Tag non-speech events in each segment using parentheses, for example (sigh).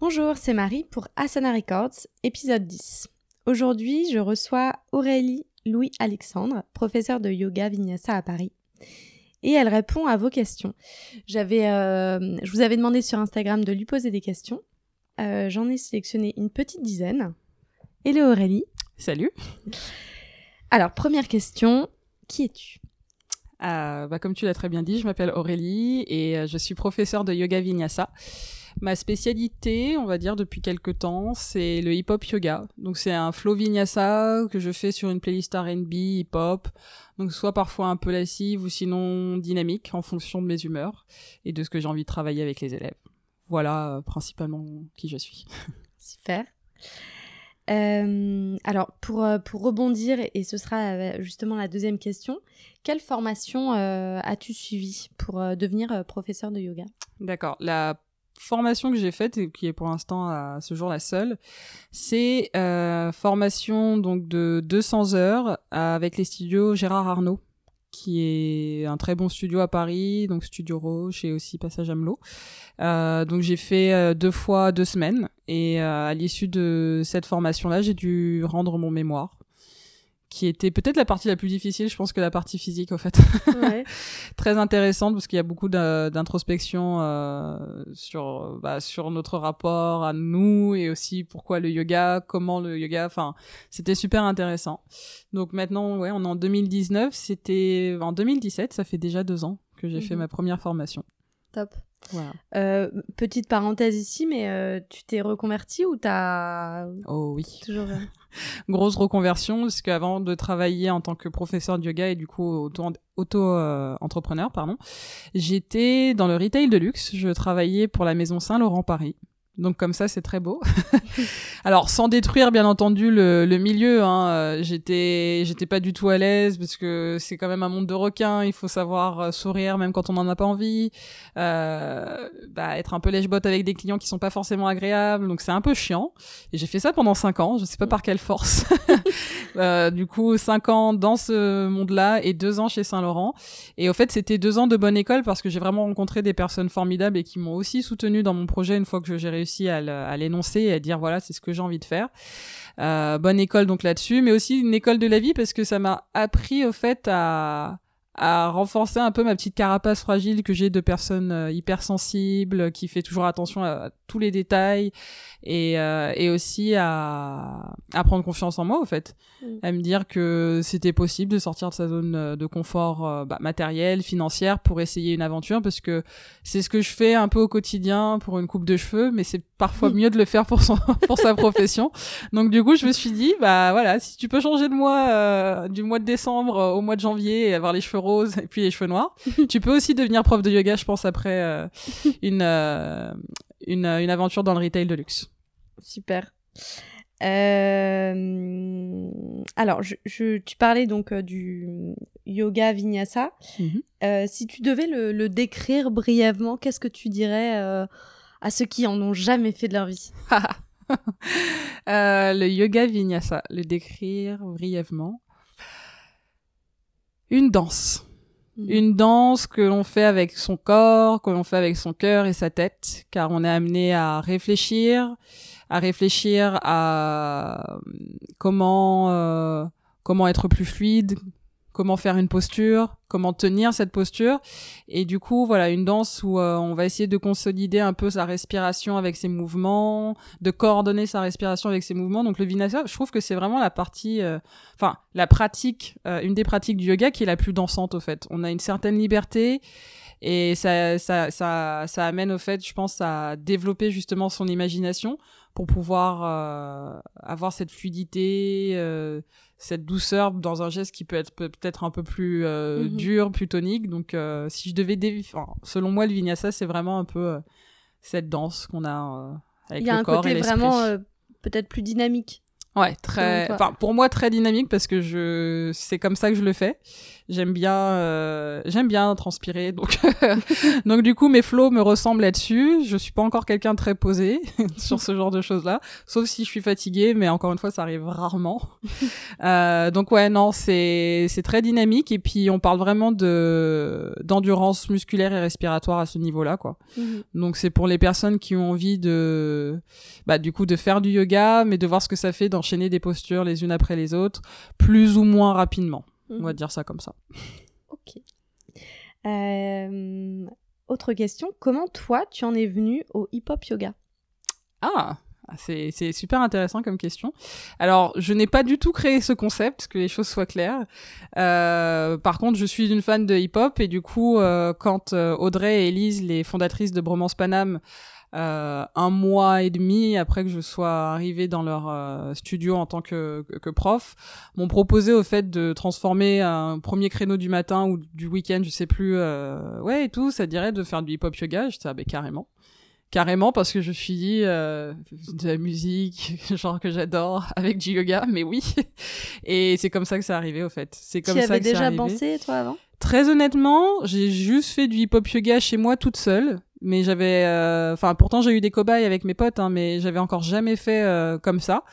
Bonjour, c'est Marie pour Asana Records, épisode 10. Aujourd'hui, je reçois Aurélie Louis-Alexandre, professeure de yoga vinyasa à Paris. Et elle répond à vos questions. J'avais, euh, je vous avais demandé sur Instagram de lui poser des questions. Euh, J'en ai sélectionné une petite dizaine. Hello Aurélie. Salut. Alors, première question, qui es-tu? Euh, bah, Comme tu l'as très bien dit, je m'appelle Aurélie et je suis professeure de yoga vinyasa. Ma spécialité, on va dire depuis quelques temps, c'est le hip-hop yoga. Donc c'est un flow vinyasa que je fais sur une playlist R&B, hip-hop. Donc soit parfois un peu lascive ou sinon dynamique en fonction de mes humeurs et de ce que j'ai envie de travailler avec les élèves. Voilà euh, principalement qui je suis. (laughs) Super. Euh, alors, pour, euh, pour rebondir, et ce sera justement la deuxième question, quelle formation euh, as-tu suivie pour euh, devenir professeur de yoga? D'accord. La formation que j'ai faite, et qui est pour l'instant à ce jour la seule, c'est euh, formation donc de 200 heures avec les studios Gérard Arnaud qui est un très bon studio à Paris, donc Studio Roche et aussi Passage Amelot. Euh, donc j'ai fait euh, deux fois deux semaines et à l'issue de cette formation-là, j'ai dû rendre mon mémoire, qui était peut-être la partie la plus difficile, je pense que la partie physique au fait. ouais. (laughs) très intéressante parce qu'il y a beaucoup d'in- d'introspection euh, sur bah, sur notre rapport à nous et aussi pourquoi le yoga, comment le yoga. Enfin, c'était super intéressant. Donc maintenant, ouais, on est en 2019. C'était en 2017. Ça fait déjà deux ans que j'ai fait Mhm. ma première formation. Top. Voilà. Euh, petite parenthèse ici, mais euh, tu t'es reconverti ou t'as Oh oui. toujours... (laughs) grosse reconversion parce qu'avant de travailler en tant que professeur de yoga et du coup auto auto euh, pardon j'étais dans le retail de luxe. Je travaillais pour la maison Saint Laurent Paris donc comme ça c'est très beau. (laughs) Alors sans détruire bien entendu le, le milieu hein, euh, j'étais j'étais pas du tout à l'aise parce que c'est quand même un monde de requins. Il faut savoir euh, sourire même quand on n'en a pas envie. Euh, bah, être un peu lèche-botte avec des clients qui sont pas forcément agréables. Donc c'est un peu chiant. Et j'ai fait ça pendant cinq ans. Je sais pas par quelle force (laughs) Euh, du coup cinq ans dans ce monde-là et deux ans chez Saint Laurent et au fait c'était deux ans de bonne école parce que j'ai vraiment rencontré des personnes formidables et qui m'ont aussi soutenu dans mon projet une fois que j'ai réussi à l'énoncer et à dire voilà c'est ce que j'ai envie de faire. Euh, bonne école donc là-dessus, mais aussi une école de la vie parce que ça m'a appris au fait à à renforcer un peu ma petite carapace fragile que j'ai de personne euh, hypersensible qui fait toujours attention à, tous les détails et euh, et aussi à à prendre confiance en moi au fait Mm. à me dire que c'était possible de sortir de sa zone euh, de confort bah, matériel financière pour essayer une aventure parce que c'est ce que je fais un peu au quotidien pour une coupe de cheveux mais c'est parfois mieux de le faire pour son (laughs) pour sa profession donc du coup, je me suis dit, bah voilà, si tu peux changer de mois euh, du mois de décembre au mois de janvier et avoir les cheveux roses et puis les cheveux noirs, (laughs) tu peux aussi devenir prof de yoga, je pense, après euh, une, euh, une une aventure dans le retail de luxe. Super. Euh, Alors, je, je- tu parlais donc du yoga vinyasa. Mhm. Si tu devais le, le décrire brièvement, qu'est-ce que tu dirais à ceux qui en ont jamais fait de leur vie (laughs) Euh, le yoga vinyasa, le décrire brièvement. Une danse. Une danse que l'on fait avec son corps, que l'on fait avec son cœur et sa tête, car on est amené à réfléchir, à réfléchir à euh, comment euh, comment être plus fluide, comment faire une posture, comment tenir cette posture, et du coup voilà une danse où euh, on va essayer de consolider un peu sa respiration avec ses mouvements, de coordonner sa respiration avec ses mouvements. Donc le vinyasa, je trouve que c'est vraiment la partie, euh, enfin la pratique, euh, une des pratiques du yoga qui est la plus dansante au fait. On a une certaine liberté et ça, ça, ça, ça amène au fait, je pense, à développer justement son imagination pour pouvoir avoir cette fluidité, cette douceur dans un geste qui peut être peut- peut-être un peu plus euh, Mhm. dur, plus tonique. Donc, euh, si je devais, dévi- enfin, selon moi, le vinyasa, c'est vraiment un peu euh, cette danse qu'on a euh, avec Il y a le un corps côté et l'esprit. vraiment euh, peut-être plus dynamique. Ouais, très. Enfin, pour moi, très dynamique parce que je, c'est comme ça que je le fais. J'aime bien, euh... j'aime bien transpirer, donc (laughs) donc du coup mes flows me ressemblent là-dessus. Je suis pas encore quelqu'un de très posé (laughs) sur ce genre de choses-là, sauf si je suis fatiguée, mais encore une fois ça arrive rarement. (laughs) euh, donc ouais non c'est c'est très dynamique et puis on parle vraiment de d'endurance musculaire et respiratoire à ce niveau-là quoi. Mhm. Donc c'est pour les personnes qui ont envie de bah du coup de faire du yoga, mais de voir ce que ça fait des postures les unes après les autres, plus ou moins rapidement. On va mhm. dire ça comme ça. (laughs) Ok. Euh, autre question, comment toi tu en es venu au hip-hop yoga? Ah c'est, super intéressant comme question. Alors, je n'ai pas du tout créé ce concept, que les choses soient claires. Euh, par contre, je suis une fan de hip-hop et du coup, euh, quand Audrey et Elise, les fondatrices de Bromance Paname, euh, un mois et demi après que je sois arrivée dans leur euh, studio en tant que, que, prof, m'ont proposé au fait de transformer un premier créneau du matin ou du week-end, je sais plus, euh, ouais et tout, ça dirait de faire du hip-hop yoga. J'étais ah ben carrément. Carrément parce que je suis dit euh, de la musique (laughs) genre que j'adore avec du yoga mais oui. (laughs) Et c'est comme ça que c'est arrivé au fait. C'est comme tu ça avais déjà pensé toi avant? Très honnêtement j'ai juste fait du hip hop yoga chez moi toute seule mais j'avais euh, enfin pourtant j'ai eu des cobayes avec mes potes hein, mais j'avais encore jamais fait euh, comme ça.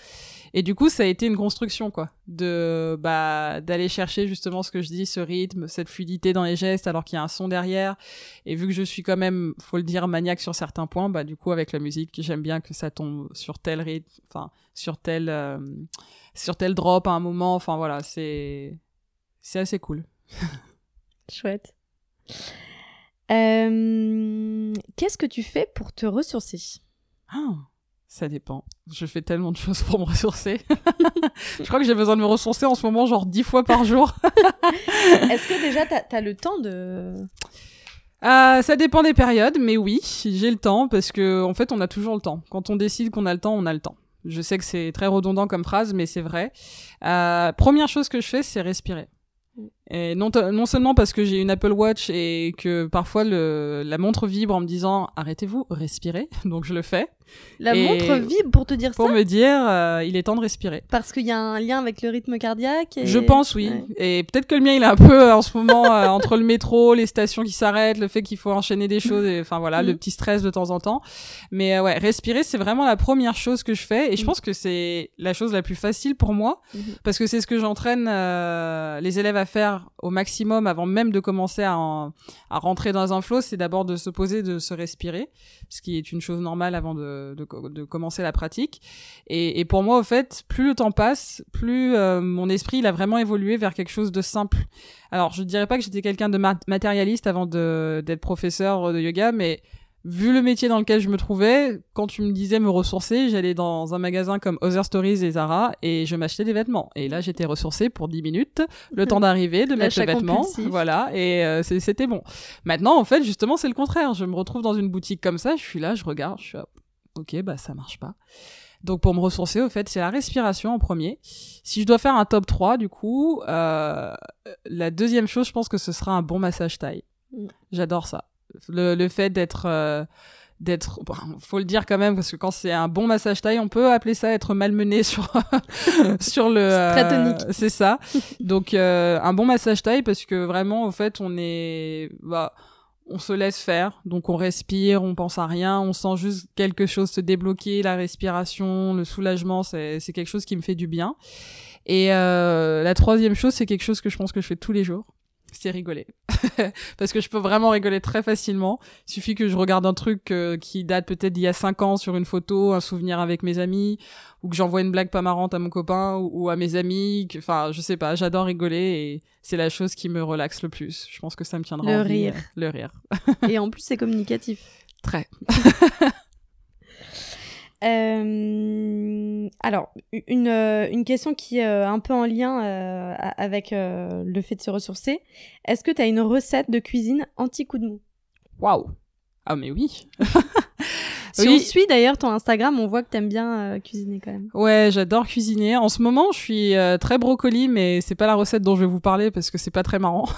Et du coup ça a été une construction quoi. De bah d'aller chercher justement ce que je dis ce rythme cette fluidité dans les gestes alors qu'il y a un son derrière. Et vu que je suis quand même faut le dire maniaque sur certains points bah du coup avec la musique j'aime bien que ça tombe sur tel rythme enfin sur tel euh, sur tel drop à un moment. Enfin voilà c'est c'est assez cool. Chouette euh, qu'est-ce que tu fais pour te ressourcer? Ah, Ça dépend. Je fais tellement de choses pour me ressourcer. (laughs) je crois que j'ai besoin de me ressourcer en ce moment, genre dix fois par jour. (laughs) Est-ce que déjà, tu as, le temps de... Euh, ça dépend des périodes, mais oui, j'ai le temps parce que en fait, on a toujours le temps. Quand on décide qu'on a le temps, on a le temps. Je sais que c'est très redondant comme phrase, mais c'est vrai. Euh, première chose que je fais, c'est respirer. Et non, non seulement parce que j'ai une Apple Watch et que parfois le, la montre vibre en me disant arrêtez-vous, respirez, (laughs) donc je le fais. La montre vibre pour te dire ça Pour me dire euh, il est temps de respirer. Parce qu'il y a un lien avec le rythme cardiaque Je pense oui. Et peut-être que le mien il est un peu euh, en ce moment euh, entre le métro, les stations qui s'arrêtent, le fait qu'il faut enchaîner des choses, enfin voilà, le mm. petit stress de temps en temps. Mais ouais, respirer c'est vraiment la première chose que je fais et je mm. pense que c'est la chose la plus facile pour moi mm-hmm. parce que c'est ce que j'entraîne les élèves à faire au maximum avant même de commencer à, à rentrer dans un flow, c'est d'abord de se poser, de se respirer, ce qui est une chose normale avant de, de, commencer la pratique. Et, pour moi, au fait, plus le temps passe, plus euh, mon esprit il a vraiment évolué vers quelque chose de simple. Alors, je dirais pas que j'étais quelqu'un de matérialiste avant d'être professeur de yoga, mais vu le métier dans lequel je me trouvais, quand tu me disais me ressourcer, j'allais dans un magasin comme Other Stories et Zara et je m'achetais des vêtements. Et là, j'étais ressourcée pour 10 minutes, le temps d'arriver, de (laughs) mettre les vêtements, voilà, et euh, c'était bon. Maintenant, en fait, justement, c'est le contraire. Je me retrouve dans une boutique comme ça, je suis là, je regarde, je suis là, ok, bah ça marche pas. Donc pour me ressourcer, au fait, c'est la respiration en premier. Si je dois faire un top 3, du coup, euh, la deuxième chose, je pense que ce sera un bon massage taille. Mm. J'adore ça le, le fait d'être euh, d'être faut le dire quand même parce que quand c'est un bon massage taille on peut appeler ça être malmené (laughs) sur sur le euh, c'est ça. Donc euh, un bon massage taille parce que vraiment au fait on est bah on se laisse faire. Donc on respire on pense à rien on sent juste quelque chose se débloquer la respiration le soulagement c'est c'est quelque chose qui me fait du bien. Et euh, la troisième chose c'est quelque chose que je pense que je fais tous les jours c'est rigoler. (laughs) Parce que je peux vraiment rigoler très facilement. Il suffit que je regarde un truc euh, qui date peut-être d'il y a cinq ans sur une photo, un souvenir avec mes amis, ou que j'envoie une blague pas marrante à mon copain ou, à mes amis. Enfin, je sais pas, j'adore rigoler et c'est la chose qui me relaxe le plus. Je pense que ça me tiendra le en rire. Vie, le rire. et en plus, c'est communicatif. Très. (laughs) Euh, alors, une, euh, une, question qui est euh, un peu en lien avec le fait de se ressourcer. Est-ce que tu as une recette de cuisine anti-coup de mou? Waouh Ah mais oui (laughs) Si on suit d'ailleurs ton Instagram, on voit que t'aimes bien cuisiner quand même. Ouais, j'adore cuisiner. En ce moment, je suis très brocoli, mais c'est pas la recette dont je vais vous parler parce que c'est pas très marrant.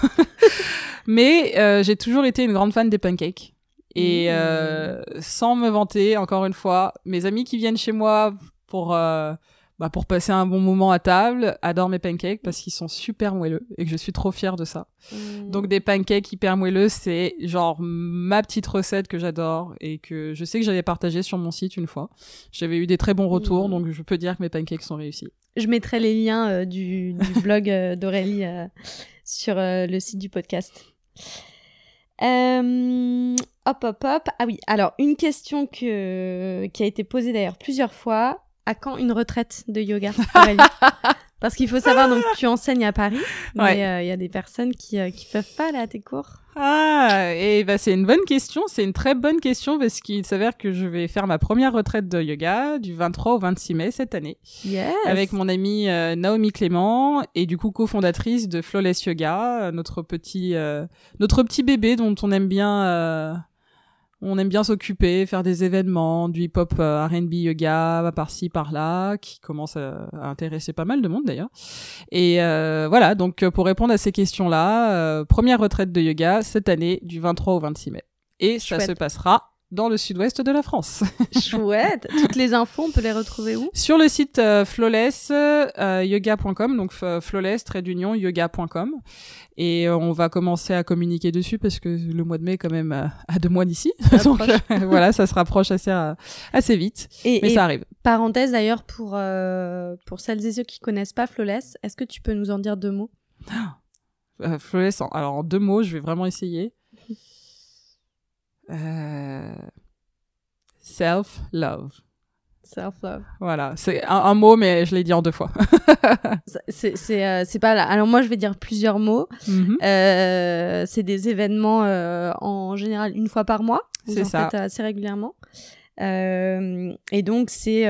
(laughs) mais j'ai toujours été une grande fan des pancakes. Et mmh. euh, sans me vanter, encore une fois, mes amis qui viennent chez moi pour, euh, bah, pour passer un bon moment à table, adore mes pancakes parce qu'ils sont super moelleux et que je suis trop fière de ça. Mm. Donc des pancakes hyper moelleux, c'est genre ma petite recette que j'adore et que je sais que j'avais partagé sur mon site une fois. J'avais eu des très bons retours, Mm. donc je peux dire que mes pancakes sont réussis. Je mettrai les liens euh, du, du (laughs) blog d'Aurélie sur le site du podcast. Euh, hop, hop, hop. Ah oui, alors une question que, qui a été posée d'ailleurs plusieurs fois. À quand une retraite de yoga, (laughs) Parce qu'il faut savoir, donc tu enseignes à Paris, mais Ouais. euh, il y a des personnes qui euh, qui peuvent pas aller à tes cours. Ah, et bah c'est une bonne question, c'est une très bonne question parce qu'il s'avère que je vais faire ma première retraite de yoga du 23 au 26 mai cette année Yes. avec mon amie euh, Naomi Clément et du coup cofondatrice de Flawless Yoga, euh, notre petit notre petit bébé dont on aime bien on aime bien s'occuper, faire des événements, du hip-hop euh, R&B yoga par-ci par-là, qui commence à, à intéresser pas mal de monde d'ailleurs. Et euh, voilà, donc euh, pour répondre à ces questions-là, euh, première retraite de yoga cette année du 23 au 26 mai. Et ça se passera dans le sud-ouest de la France. (laughs) Chouette. Toutes les infos, on peut les retrouver où? Sur le site euh, flawless euh, yoga.com, donc f- flawless trait d'union yoga.com, et euh, on va commencer à communiquer dessus parce que le mois de mai est quand même euh, à deux mois d'ici, (laughs) donc euh, voilà, ça se rapproche assez euh, assez vite, Et, mais et ça arrive. parenthèse d'ailleurs pour euh, pour celles et ceux qui connaissent pas Flawless, est-ce que tu peux nous en dire deux mots? (gasps) Euh, flawless, alors en deux mots, je vais vraiment essayer. Euh, Self love. Self love. Voilà, c'est un, un mot, mais je l'ai dit en deux fois. (laughs) C'est euh, c'est pas là. Alors moi je vais dire plusieurs mots. Mhm. Euh, c'est des événements euh, en général une fois par mois. C'est ça. faites assez régulièrement. Et donc c'est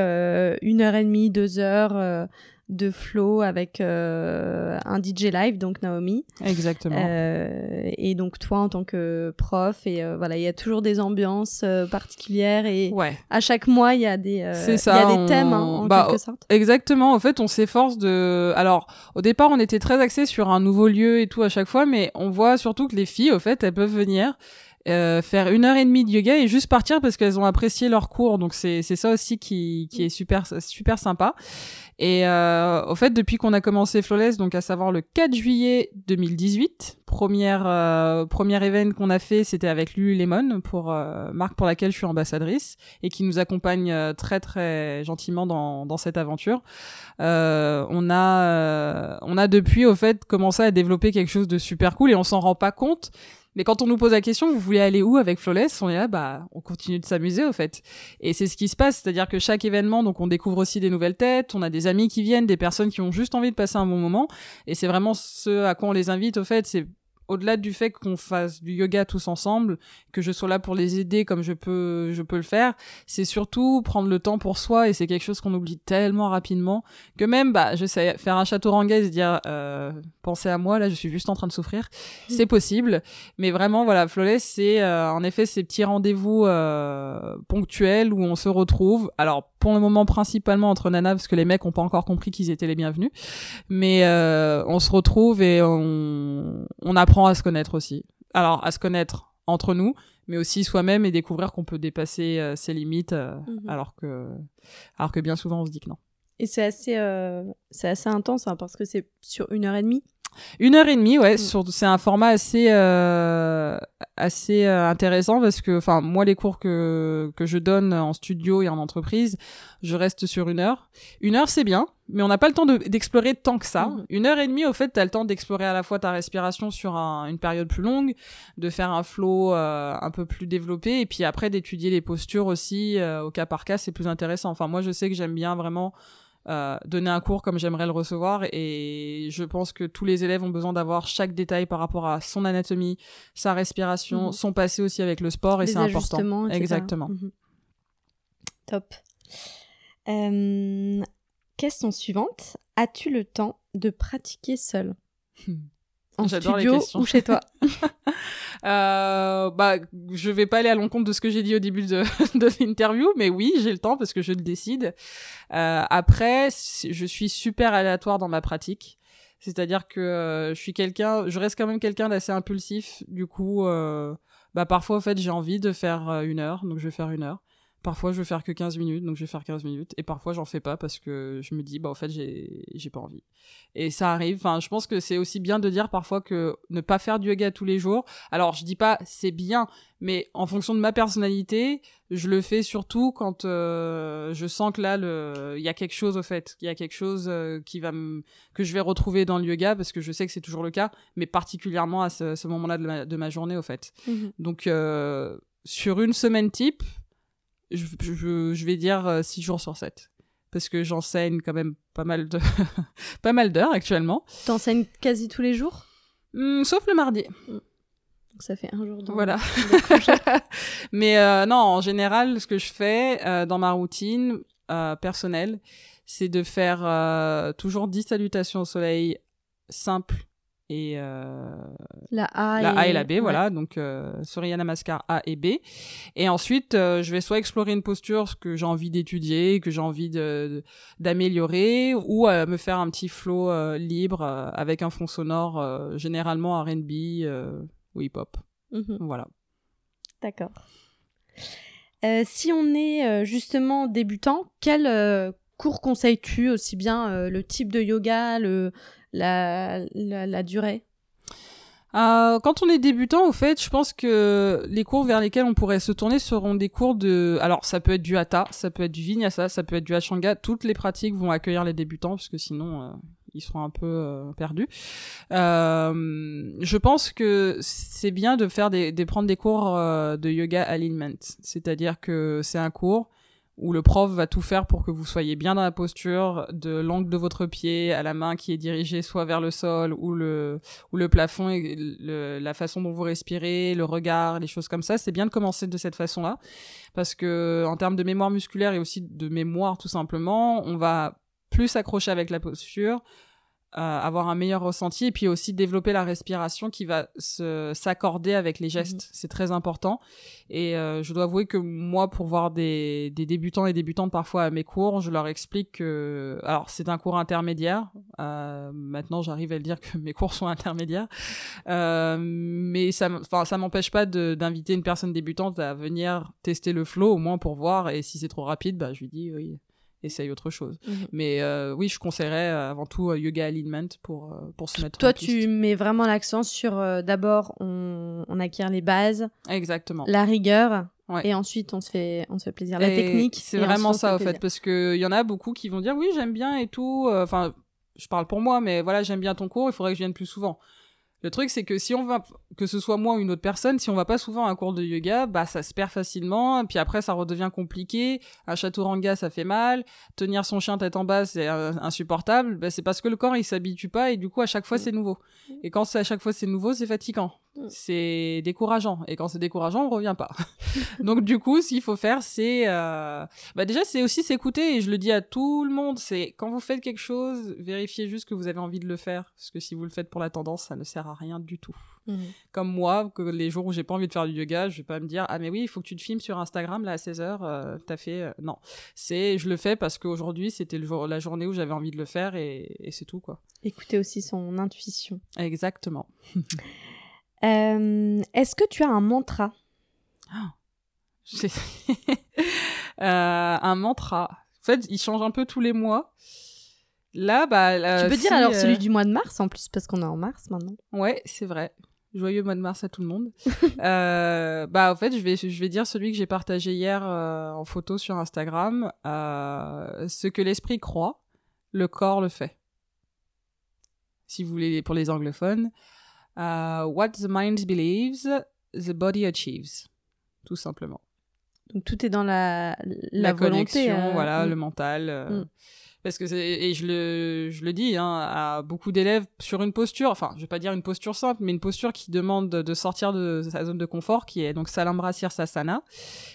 une heure et demie, deux heures de flow avec euh, un DJ live, donc Naomi. Exactement. Euh, et donc toi en tant que prof et euh, voilà il y a toujours des ambiances euh, particulières et ouais. à chaque mois il y a des euh, C'est il y ça, a des on- thèmes hein, en bah, quelque sorte. Exactement. En fait, on s'efforce de. Alors, au départ, on était très axé sur un nouveau lieu et tout à chaque fois, mais on voit surtout que les filles, au fait, elles peuvent venir euh, faire une heure et demie de yoga et juste partir parce qu'elles ont apprécié leur cours. Donc c'est c'est ça aussi qui qui est super super sympa. Et euh, au fait, depuis qu'on a commencé Flawless, donc à savoir le 4 juillet 2018, première euh, première event qu'on a fait, c'était avec Lululemon pour euh, marque pour laquelle je suis ambassadrice et qui nous accompagne euh, très très gentiment dans dans cette aventure. On a on a depuis au fait commencé à développer quelque chose de super cool et on s'en rend pas compte. Mais quand on nous pose la question, vous voulez aller où avec Flawless On est là, bah, on continue de s'amuser au fait. Et c'est ce qui se passe, c'est-à-dire que chaque événement, donc on découvre aussi des nouvelles têtes, on a des amis qui viennent, des personnes qui ont juste envie de passer un bon moment. Et c'est vraiment ce à quoi on les invite au fait, c'est au-delà du fait qu'on fasse du yoga tous ensemble, que je sois là pour les aider comme je peux, je peux le faire, c'est surtout prendre le temps pour soi et c'est quelque chose qu'on oublie tellement rapidement que même, bah, je sais, faire un château et se dire, euh, pensez à moi, là, je suis juste en train de souffrir, c'est possible. Mais vraiment, voilà, Flawless, c'est euh, en effet ces petits rendez-vous euh, ponctuels où on se retrouve. Alors, pour le moment, principalement entre nanas, parce que les mecs ont pas encore compris qu'ils étaient les bienvenus. Mais euh, on se retrouve et on, on apprend à se connaître aussi. Alors, à se connaître entre nous, mais aussi soi-même et découvrir qu'on peut dépasser euh, ses limites, euh, Mhm. alors que, alors que bien souvent on se dit que non. Et c'est assez, euh, c'est assez intense hein, parce que c'est sur une heure et demie. Une heure et demie, ouais. Mm. sur- C'est un format assez euh, assez euh, intéressant parce que, enfin, moi, les cours que que je donne en studio et en entreprise, je reste sur une heure. Une heure, c'est bien, mais on n'a pas le temps de- d'explorer tant que ça. Mhm. Une heure et demie, au fait, t'as le temps d'explorer à la fois ta respiration sur un- une période plus longue, de faire un flow euh, un peu plus développé, et puis après d'étudier les postures aussi euh, au cas par cas, c'est plus intéressant. Enfin, moi, je sais que j'aime bien vraiment euh, donner un cours comme j'aimerais le recevoir et je pense que tous les élèves ont besoin d'avoir chaque détail par rapport à son anatomie, sa respiration, Mhm. son passé aussi avec le sport et c'est important. Exactement. Mhm. Top. Euh, question suivante. As-tu le temps de pratiquer seul? En studio ou chez toi (laughs) Euh, bah, je vais pas aller à l'encontre de ce que j'ai dit au début de, (laughs) de l'interview, mais oui, j'ai le temps parce que je le décide. Euh, après, je suis super aléatoire dans ma pratique. C'est-à-dire que euh, je suis quelqu'un, je reste quand même quelqu'un d'assez impulsif. Du coup, euh, bah parfois, en fait, j'ai envie de faire euh, une heure, donc je vais faire une heure. Parfois, je vais faire que 15 minutes, donc je vais faire 15 minutes. Et parfois, j'en fais pas parce que je me dis, bah, en fait, j'ai, pas envie. Et ça arrive. Enfin, je pense que c'est aussi bien de dire parfois que ne pas faire du yoga tous les jours. Alors, je dis pas c'est bien, mais en fonction de ma personnalité, je le fais surtout quand euh, je sens que là, il y a quelque chose au fait, il y a quelque chose euh, qui va me, que je vais retrouver dans le yoga parce que je sais que c'est toujours le cas, mais particulièrement à ce, ce moment-là de ma, de ma journée au fait. Mhm. Donc, euh, sur une semaine type, je, je, je vais dire 6 jours sur 7. Parce que j'enseigne quand même pas mal de (laughs) pas mal d'heures actuellement. T'enseignes quasi tous les jours? Hum, sauf le mardi. Donc ça fait un jour dans Voilà. (laughs) Mais euh, non, en général, ce que je fais euh, dans ma routine euh, personnelle, c'est de faire euh, toujours 10 salutations au soleil simples et euh, La A, la et... A et la B, ouais. voilà, donc euh, Surya Namaskar A et B. Et ensuite, euh, je vais soit explorer une posture que j'ai envie d'étudier, que j'ai envie d'améliorer, ou me faire un petit flow libre avec un fond sonore, généralement R&B ou hip-hop. Mhm. Voilà. D'accord. Euh, si on est euh, justement débutant, quel euh, cours conseilles-tu aussi bien le type de yoga, le, la, la, la durée? Euh, quand on est débutant, au fait, je pense que les cours vers lesquels on pourrait se tourner seront des cours de... Alors, ça peut être du hatha, ça peut être du vinyasa, ça peut être du ashwanga. Toutes les pratiques vont accueillir les débutants, parce que sinon, euh, ils seront un peu euh, perdus. Euh, je pense que c'est bien de faire des, de prendre des cours euh, de yoga alignment. C'est-à-dire que c'est un cours où le prof va tout faire pour que vous soyez bien dans la posture, de l'angle de votre pied à la main qui est dirigée soit vers le sol ou le ou le plafond et le- la façon dont vous respirez, le regard, les choses comme ça, c'est bien de commencer de cette façon-là parce que en termes de mémoire musculaire et aussi de mémoire tout simplement, on va plus s'accrocher avec la posture, avoir un meilleur ressenti et puis aussi développer la respiration qui va se s'accorder avec les gestes. C'est très important. Et euh, je dois avouer que moi, pour voir des, des débutants et débutantes parfois à mes cours, je leur explique que alors c'est un cours intermédiaire. Euh, maintenant, j'arrive à le dire que (laughs) mes cours sont intermédiaires, euh, mais ça, ça m'empêche pas de- d'inviter une personne débutante à venir tester le flow au moins pour voir. Et si c'est trop rapide, bah je lui dis oui. Essaye autre chose. Mhm. Mais euh, oui, je conseillerais euh, avant tout euh, yoga alignment pour, pour se mettre Toi, en piste. tu mets vraiment l'accent sur euh, d'abord on, on acquiert les bases, Exactement. la rigueur, Ouais. et ensuite on se fait, on se fait plaisir. La Et technique. C'est vraiment ça, au fait fait, parce que il y en a beaucoup qui vont dire oui, j'aime bien et tout. Enfin, je parle pour moi, mais voilà, j'aime bien ton cours, il faudrait que je vienne plus souvent. Le truc, c'est que si on va, que ce soit moi ou une autre personne, si on va pas souvent à un cours de yoga, bah, ça se perd facilement, puis après, ça redevient compliqué. Un chaturanga, ça fait mal. Tenir son chien tête en bas, c'est euh, insupportable. Bah, c'est parce que le corps, il s'habitue pas, et du coup, à chaque fois, Mm. c'est nouveau. Et quand c'est à chaque fois, c'est nouveau, c'est fatigant. Mm. C'est décourageant. Et quand c'est décourageant, on revient pas. (laughs) Donc, du coup, ce qu'il faut faire, c'est, euh, bah déjà, c'est aussi s'écouter, et je le dis à tout le monde, c'est quand vous faites quelque chose, vérifiez juste que vous avez envie de le faire, parce que si vous le faites pour la tendance, ça ne sert à rien du tout. Mhm. Comme moi, que les jours où j'ai pas envie de faire du yoga, je vais pas me dire ah mais oui, il faut que tu te filmes sur Instagram là à 16h, euh, t'as fait euh, non. C'est je le fais parce qu'aujourd'hui, c'était le jour la journée où j'avais envie de le faire et, et c'est tout quoi. Écouter aussi son intuition. Exactement. (laughs) Euh, Est-ce que tu as un mantra? (laughs) Euh, un mantra. En fait, il change un peu tous les mois. Là, bah. euh, Tu peux dire alors celui du mois de mars en plus parce qu'on est en mars maintenant. Ouais, c'est vrai. Joyeux mois de mars à tout le monde. (laughs) euh, bah, en fait, je vais, je vais dire celui que j'ai partagé hier euh, en photo sur Instagram. Euh, ce que l'esprit croit, le corps le fait. Si vous voulez, pour les anglophones. Euh, what the mind believes, the body achieves. Tout simplement. Donc tout est dans la la, volonté. connexion, euh, voilà, mm. le mental. euh, Mm. Parce que et je le, je le dis, hein, à beaucoup d'élèves sur une posture, enfin, je vais pas dire une posture simple, mais une posture qui demande de sortir de sa zone de confort, qui est donc Salambra Sirsasana,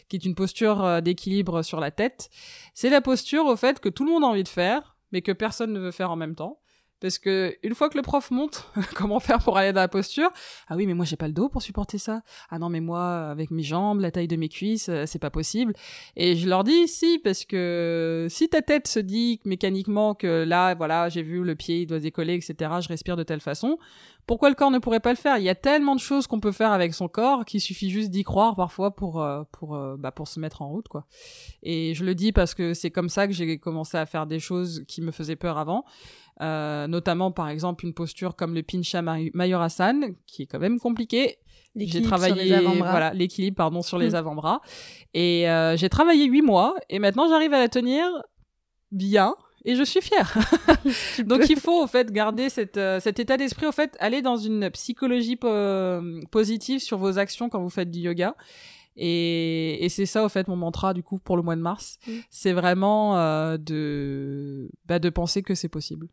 qui est une posture euh, d'équilibre sur la tête. C'est la posture, au fait, que tout le monde a envie de faire, mais que personne ne veut faire en même temps. Parce que une fois que le prof monte, (laughs) comment faire pour aller dans la posture? Ah oui, mais moi j'ai pas le dos pour supporter ça. Ah non, mais moi avec mes jambes, la taille de mes cuisses, euh, c'est pas possible. Et je leur dis si, parce que si ta tête se dit mécaniquement que là, voilà, j'ai vu le pied, il doit décoller, etc. Je respire de telle façon. Pourquoi le corps ne pourrait pas le faire? Il y a tellement de choses qu'on peut faire avec son corps qu'il suffit juste d'y croire parfois pour euh, pour euh, bah, pour se mettre en route quoi. Et je le dis parce que c'est comme ça que j'ai commencé à faire des choses qui me faisaient peur avant. Euh, notamment par exemple une posture comme le pincha mayurasan qui est quand même compliqué j'ai travaillé voilà l'équilibre pardon sur les hmm. avant-bras et euh, j'ai travaillé huit mois et maintenant j'arrive à la tenir bien et je suis fière. (laughs) Donc il faut au fait garder cette, euh, cet état d'esprit, au fait aller dans une psychologie positive sur vos actions quand vous faites du yoga. Et, et c'est ça au fait mon mantra du coup pour le mois de mars. Hmm. C'est vraiment euh, de bah, de penser que c'est possible.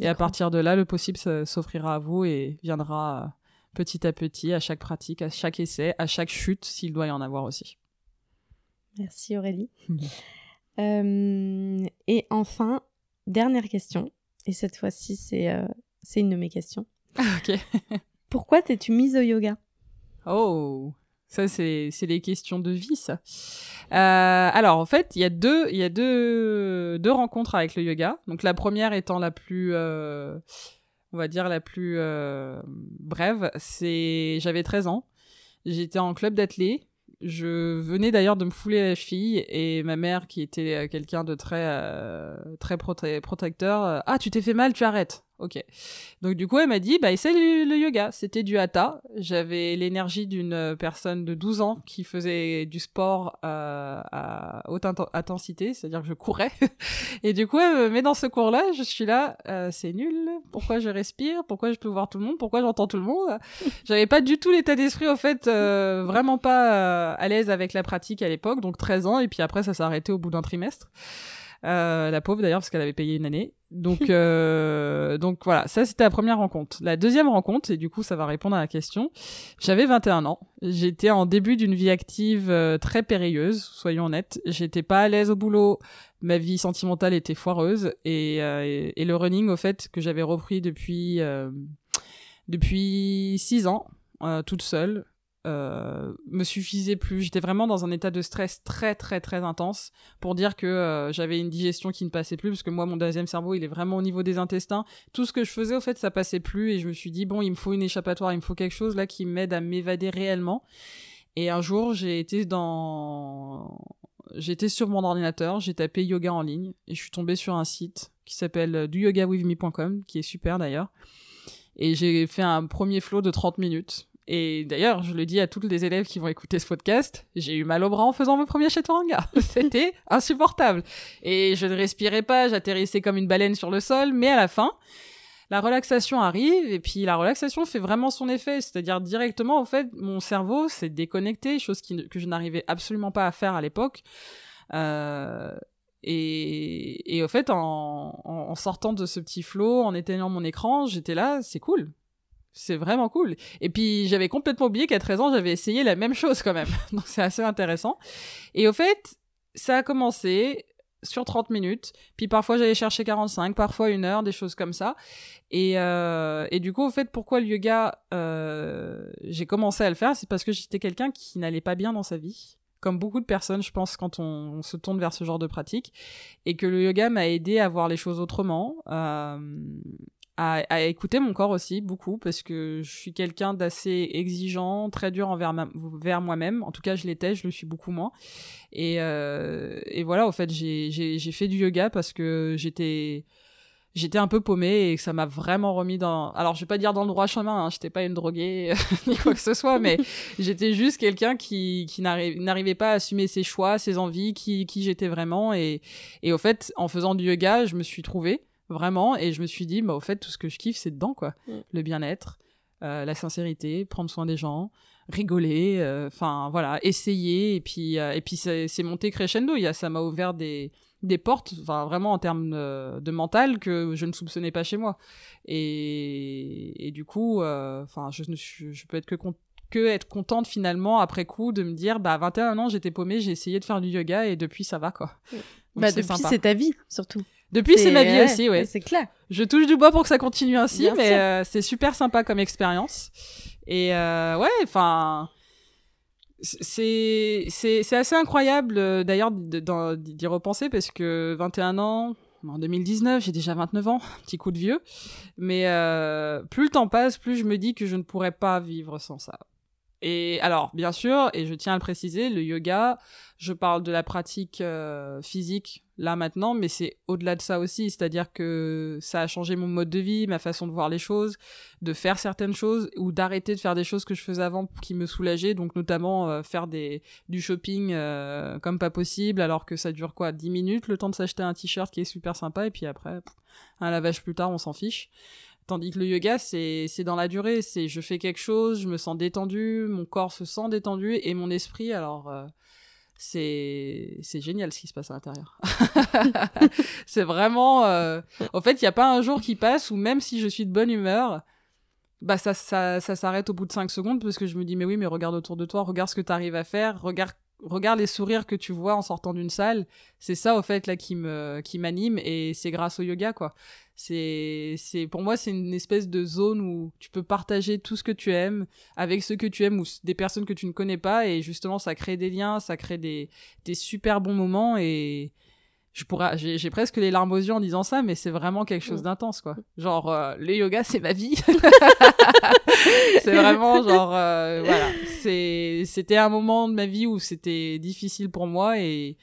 Et à partir de là, le possible s'offrira à vous et viendra petit à petit, à chaque pratique, à chaque essai, à chaque chute, s'il doit y en avoir aussi. Merci Aurélie. (laughs) Euh, et enfin, dernière question, et cette fois-ci c'est euh, c'est une de mes questions. Ah, ok. (laughs) Pourquoi t'es-tu mise au yoga? Oh ça, c'est, les questions de vie, ça. Euh, alors, en fait, il y a deux, y a deux, deux rencontres avec le yoga. Donc, la première étant la plus, euh, on va dire la plus euh, brève, c'est, j'avais 13 ans. J'étais en club d'athlé. Je venais d'ailleurs de me fouler la cheville et ma mère, qui était quelqu'un de très, très protecteur, ah, tu t'es fait mal, tu arrêtes. Ok. Donc du coup, elle m'a dit, bah essaie le, yoga. C'était du hatha. J'avais l'énergie d'une personne de 12 ans qui faisait du sport euh, à haute intensité, c'est-à-dire que je courais. (laughs) Et du coup, elle me met dans ce cours-là. Je suis là, euh, c'est nul. Pourquoi je respire? Pourquoi je peux voir tout le monde? Pourquoi j'entends tout le monde? (laughs) J'avais pas du tout l'état d'esprit, au fait, euh, vraiment pas à l'aise avec la pratique à l'époque. Donc 13 ans. Et puis après, ça s'est arrêté au bout d'un trimestre. Euh, la pauvre d'ailleurs parce qu'elle avait payé une année. Donc euh, (laughs) donc voilà, ça c'était la première rencontre. La deuxième rencontre et du coup ça va répondre à la question. J'avais 21 ans. J'étais en début d'une vie active euh, très périlleuse, soyons honnêtes. J'étais pas à l'aise au boulot. Ma vie sentimentale était foireuse et, et, et le running au fait que j'avais repris depuis depuis six ans toute seule euh, me suffisait plus. J'étais vraiment dans un état de stress très très très intense pour dire que euh, j'avais une digestion qui ne passait plus parce que moi mon deuxième cerveau il est vraiment au niveau des intestins. Tout ce que je faisais au fait ça passait plus et je me suis dit bon il me faut une échappatoire, il me faut quelque chose là qui m'aide à m'évader réellement. Et un jour j'ai été dans j'étais sur mon ordinateur, j'ai tapé yoga en ligne et je suis tombée sur un site qui s'appelle duyogawithme.com qui est super d'ailleurs. Et j'ai fait un premier flow de 30 minutes et d'ailleurs, je le dis à tous les élèves qui vont écouter ce podcast, j'ai eu mal au bras en faisant mon premier chaturanga. (laughs) C'était insupportable. Et je ne respirais pas, j'atterrissais comme une baleine sur le sol, mais à la fin, la relaxation arrive et puis la relaxation fait vraiment son effet. C'est-à-dire directement, en fait, mon cerveau s'est déconnecté, chose que je n'arrivais absolument pas à faire à l'époque. Euh, et, et au fait, en, en, sortant de ce petit flot, en éteignant mon écran, j'étais là, c'est cool c'est vraiment cool. Et puis j'avais complètement oublié qu'à 13 ans, j'avais essayé la même chose quand même. (laughs) Donc c'est assez intéressant. Et au fait, ça a commencé sur 30 minutes, puis parfois j'allais chercher 45, parfois une heure, des choses comme ça. Et, euh, et du coup, au fait, pourquoi le yoga, euh, j'ai commencé à le faire, c'est parce que j'étais quelqu'un qui n'allait pas bien dans sa vie comme beaucoup de personnes, je pense, quand on, se tourne vers ce genre de pratique, et que le yoga m'a aidé à voir les choses autrement, euh, à, écouter mon corps aussi beaucoup parce que je suis quelqu'un d'assez exigeant, très dur envers vers moi-même. En tout cas, je l'étais, je le suis beaucoup moins. Et, euh, et voilà, au fait, j'ai fait du yoga parce que j'étais j'étais un peu paumée et ça m'a vraiment remis dans alors je vais pas dire dans le droit chemin hein, j'étais pas une droguée (laughs) ni quoi que ce soit mais j'étais juste quelqu'un qui qui n'arrivait pas à assumer ses choix ses envies qui qui j'étais vraiment et et au fait en faisant du yoga je me suis trouvée vraiment. Et je me suis dit, bah, au fait, tout ce que je kiffe, c'est dedans, quoi. Mm. Le bien-être, euh, la sincérité, prendre soin des gens, rigoler, euh, enfin, voilà, essayer. Et puis, euh, et puis c'est monté crescendo. Y a, ça m'a ouvert des, des portes, enfin, vraiment en termes de, mental que je ne soupçonnais pas chez moi. Et, et du coup, enfin, je, je, je, peux être que que être contente finalement après coup de me dire bah à 21 ans j'étais paumée j'ai essayé de faire du yoga et depuis ça va quoi mm. bah depuis c'est ta vie surtout depuis, c'est ma vie aussi, ouais. C'est clair. Je touche du bois pour que ça continue ainsi, mais euh, c'est super sympa comme expérience. Et euh, ouais, enfin, c'est c'est assez incroyable euh, d'ailleurs d'y repenser parce que 21 ans, en 2019, j'ai déjà 29 ans, (laughs) petit coup de vieux. Mais euh, plus le temps passe, plus je me dis que je ne pourrais pas vivre sans ça. Et alors, bien sûr, et je tiens à le préciser, le yoga, je parle de la pratique euh, physique là maintenant, mais c'est au-delà de ça aussi, c'est-à-dire que ça a changé mon mode de vie, ma façon de voir les choses, de faire certaines choses ou d'arrêter de faire des choses que je faisais avant qui me soulageaient, donc notamment euh, faire du shopping euh, comme pas possible alors que ça dure quoi 10 minutes le temps de s'acheter un t-shirt qui est super sympa et puis après un lavage plus tard, on s'en fiche. Tandis que le yoga, c'est dans la durée. C'est je fais quelque chose, je me sens détendu, mon corps se sent détendu et mon esprit. Alors c'est c'est génial ce qui se passe à l'intérieur. (laughs) c'est vraiment. Euh... En fait, il n'y a pas un jour qui passe où même si je suis de bonne humeur, bah ça ça ça s'arrête au bout de 5 secondes parce que je me dis mais oui mais regarde autour de toi, regarde ce que tu arrives à faire, regarde regarde les sourires que tu vois en sortant d'une salle, c'est ça au fait là qui me qui m'anime et c'est grâce au yoga quoi. C'est c'est pour moi c'est une espèce de zone où tu peux partager tout ce que tu aimes avec ceux que tu aimes ou des personnes que tu ne connais pas et justement ça crée des liens, ça crée des des super bons moments et je pourrais j'ai presque les larmes aux yeux en disant ça mais c'est vraiment quelque chose d'intense quoi. Genre euh, le yoga c'est ma vie. (laughs) C'est vraiment genre euh, voilà. C'est c'était un moment de ma vie où c'était difficile pour moi et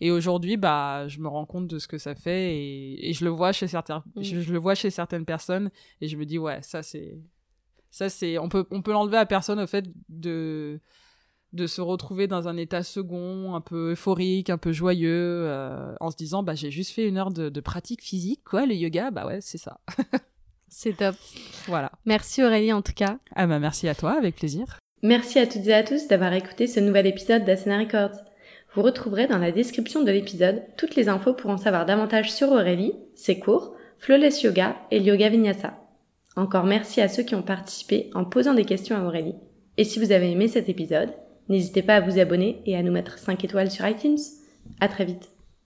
et aujourd'hui bah je me rends compte de ce que ça fait et, et je le vois chez certains je, je, le vois chez certaines personnes et je me dis ouais ça c'est ça c'est on peut on peut l'enlever à personne au fait de de se retrouver dans un état second, un peu euphorique, un peu joyeux, euh, en se disant bah j'ai juste fait une heure de, de, pratique physique, quoi, le yoga, bah ouais, c'est ça. (laughs) c'est top. Voilà. Merci Aurélie en tout cas. Ah bah merci à toi, avec plaisir. Merci à toutes et à tous d'avoir écouté ce nouvel épisode d'Asana Records. Vous retrouverez dans la description de l'épisode toutes les infos pour en savoir davantage sur Aurélie, ses cours, Flawless Yoga et le Yoga Vinyasa. Encore merci à ceux qui ont participé en posant des questions à Aurélie. Et si vous avez aimé cet épisode, N'hésitez pas à vous abonner et à nous mettre 5 étoiles sur iTunes. À très vite.